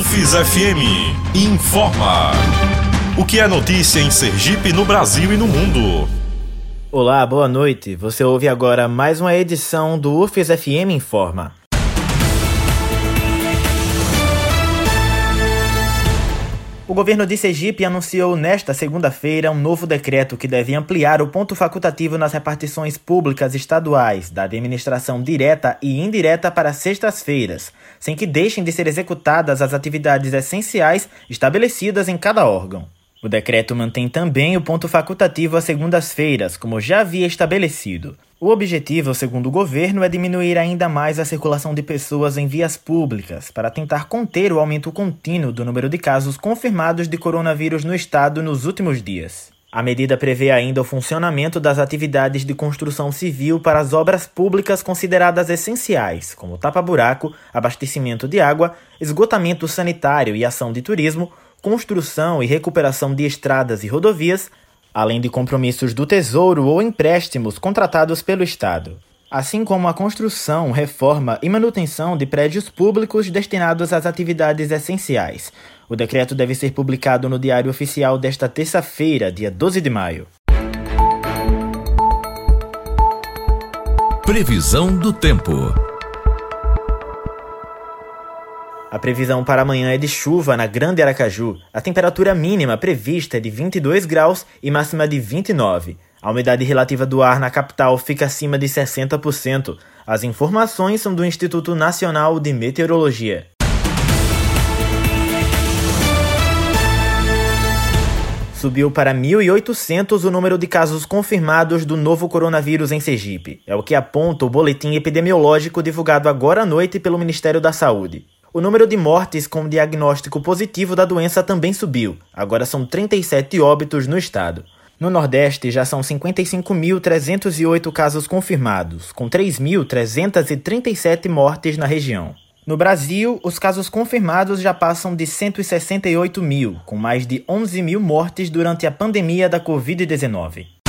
UFIS FM informa. O que é notícia em Sergipe, no Brasil e no mundo? Olá, boa noite. Você ouve agora mais uma edição do UFIS FM Informa. O governo de Sergipe anunciou nesta segunda-feira um novo decreto que deve ampliar o ponto facultativo nas repartições públicas estaduais da administração direta e indireta para sextas-feiras, sem que deixem de ser executadas as atividades essenciais estabelecidas em cada órgão. O decreto mantém também o ponto facultativo às segundas-feiras, como já havia estabelecido. O objetivo, segundo o governo, é diminuir ainda mais a circulação de pessoas em vias públicas, para tentar conter o aumento contínuo do número de casos confirmados de coronavírus no estado nos últimos dias. A medida prevê ainda o funcionamento das atividades de construção civil para as obras públicas consideradas essenciais, como tapa-buraco, abastecimento de água, esgotamento sanitário e ação de turismo, construção e recuperação de estradas e rodovias, além de compromissos do Tesouro ou empréstimos contratados pelo Estado, assim como a construção, reforma e manutenção de prédios públicos destinados às atividades essenciais. O decreto deve ser publicado no Diário Oficial desta terça-feira, dia 12 de maio. Previsão do tempo. A previsão para amanhã é de chuva na Grande Aracaju. A temperatura mínima prevista é de 22 graus e máxima de 29. A umidade relativa do ar na capital fica acima de 60%. As informações são do Instituto Nacional de Meteorologia. Subiu para 1.800 o número de casos confirmados do novo coronavírus em Sergipe. É o que aponta o boletim epidemiológico divulgado agora à noite pelo Ministério da Saúde. O número de mortes com diagnóstico positivo da doença também subiu. Agora são 37 óbitos no estado. No Nordeste já são 55.308 casos confirmados, com 3.337 mortes na região. No Brasil, os casos confirmados já passam de 168 mil, com mais de 11 mil mortes durante a pandemia da Covid-19.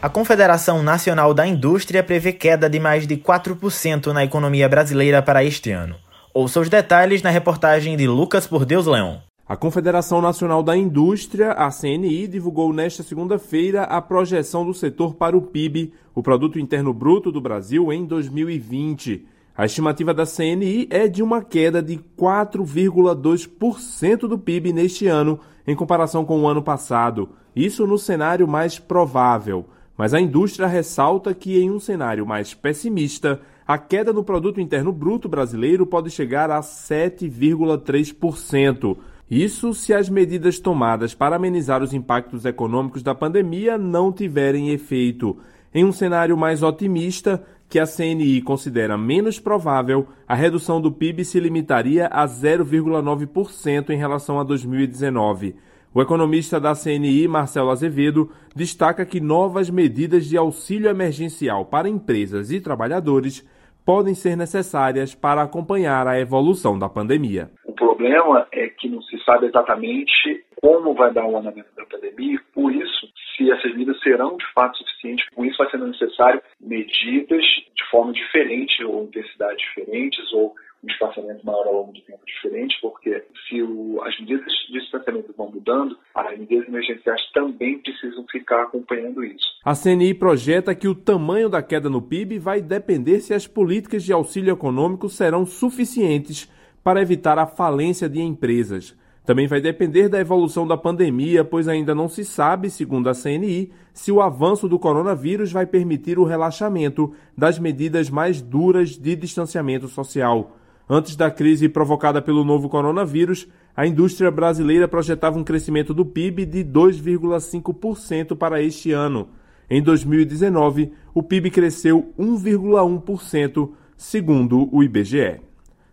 A Confederação Nacional da Indústria prevê queda de mais de 4% na economia brasileira para este ano. Ouça os detalhes na reportagem de Lucas Por Deus Leão. A Confederação Nacional da Indústria, a CNI, divulgou nesta segunda-feira a projeção do setor para o PIB, o Produto Interno Bruto do Brasil, em 2020. A estimativa da CNI é de uma queda de 4,2% do PIB neste ano, em comparação com o ano passado. Isso no cenário mais provável. Mas a indústria ressalta que, em um cenário mais pessimista, a queda no produto interno bruto brasileiro pode chegar a 7,3%. Isso se as medidas tomadas para amenizar os impactos econômicos da pandemia não tiverem efeito. Em um cenário mais otimista, que a CNI considera menos provável, a redução do PIB se limitaria a 0,9% em relação a 2019. O economista da CNI, Marcelo Azevedo, destaca que novas medidas de auxílio emergencial para empresas e trabalhadores podem ser necessárias para acompanhar a evolução da pandemia. O problema é que não se sabe exatamente como vai dar o andamento da pandemia, por isso, se essas medidas serão de fato suficientes, por isso vai sendo necessário medidas de forma diferente ou intensidade diferentes ou um espaçamento maior ao longo do tempo diferente, porque se o, as medidas de distanciamento vão mudando, as medidas emergenciais também precisam ficar acompanhando isso. A CNI projeta que o tamanho da queda no PIB vai depender se as políticas de auxílio econômico serão suficientes para evitar a falência de empresas. Também vai depender da evolução da pandemia, pois ainda não se sabe, segundo a CNI, se o avanço do coronavírus vai permitir o relaxamento das medidas mais duras de distanciamento social. Antes da crise provocada pelo novo coronavírus, a indústria brasileira projetava um crescimento do PIB de 2,5% para este ano. Em 2019, o PIB cresceu 1,1%, segundo o IBGE.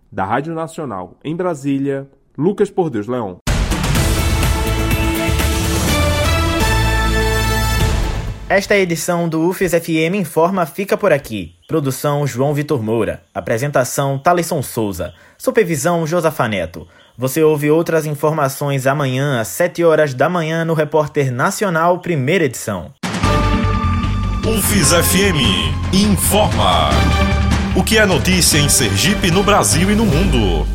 Da Rádio Nacional, em Brasília, Lucas Por Deus Leão. Esta edição do UFES FM Informa fica por aqui. Produção João Vitor Moura. Apresentação Talisson Souza. Supervisão Josafa Neto. Você ouve outras informações amanhã às 7 horas da manhã no Repórter Nacional, primeira edição. UFES FM Informa. O que é notícia em Sergipe, no Brasil e no mundo?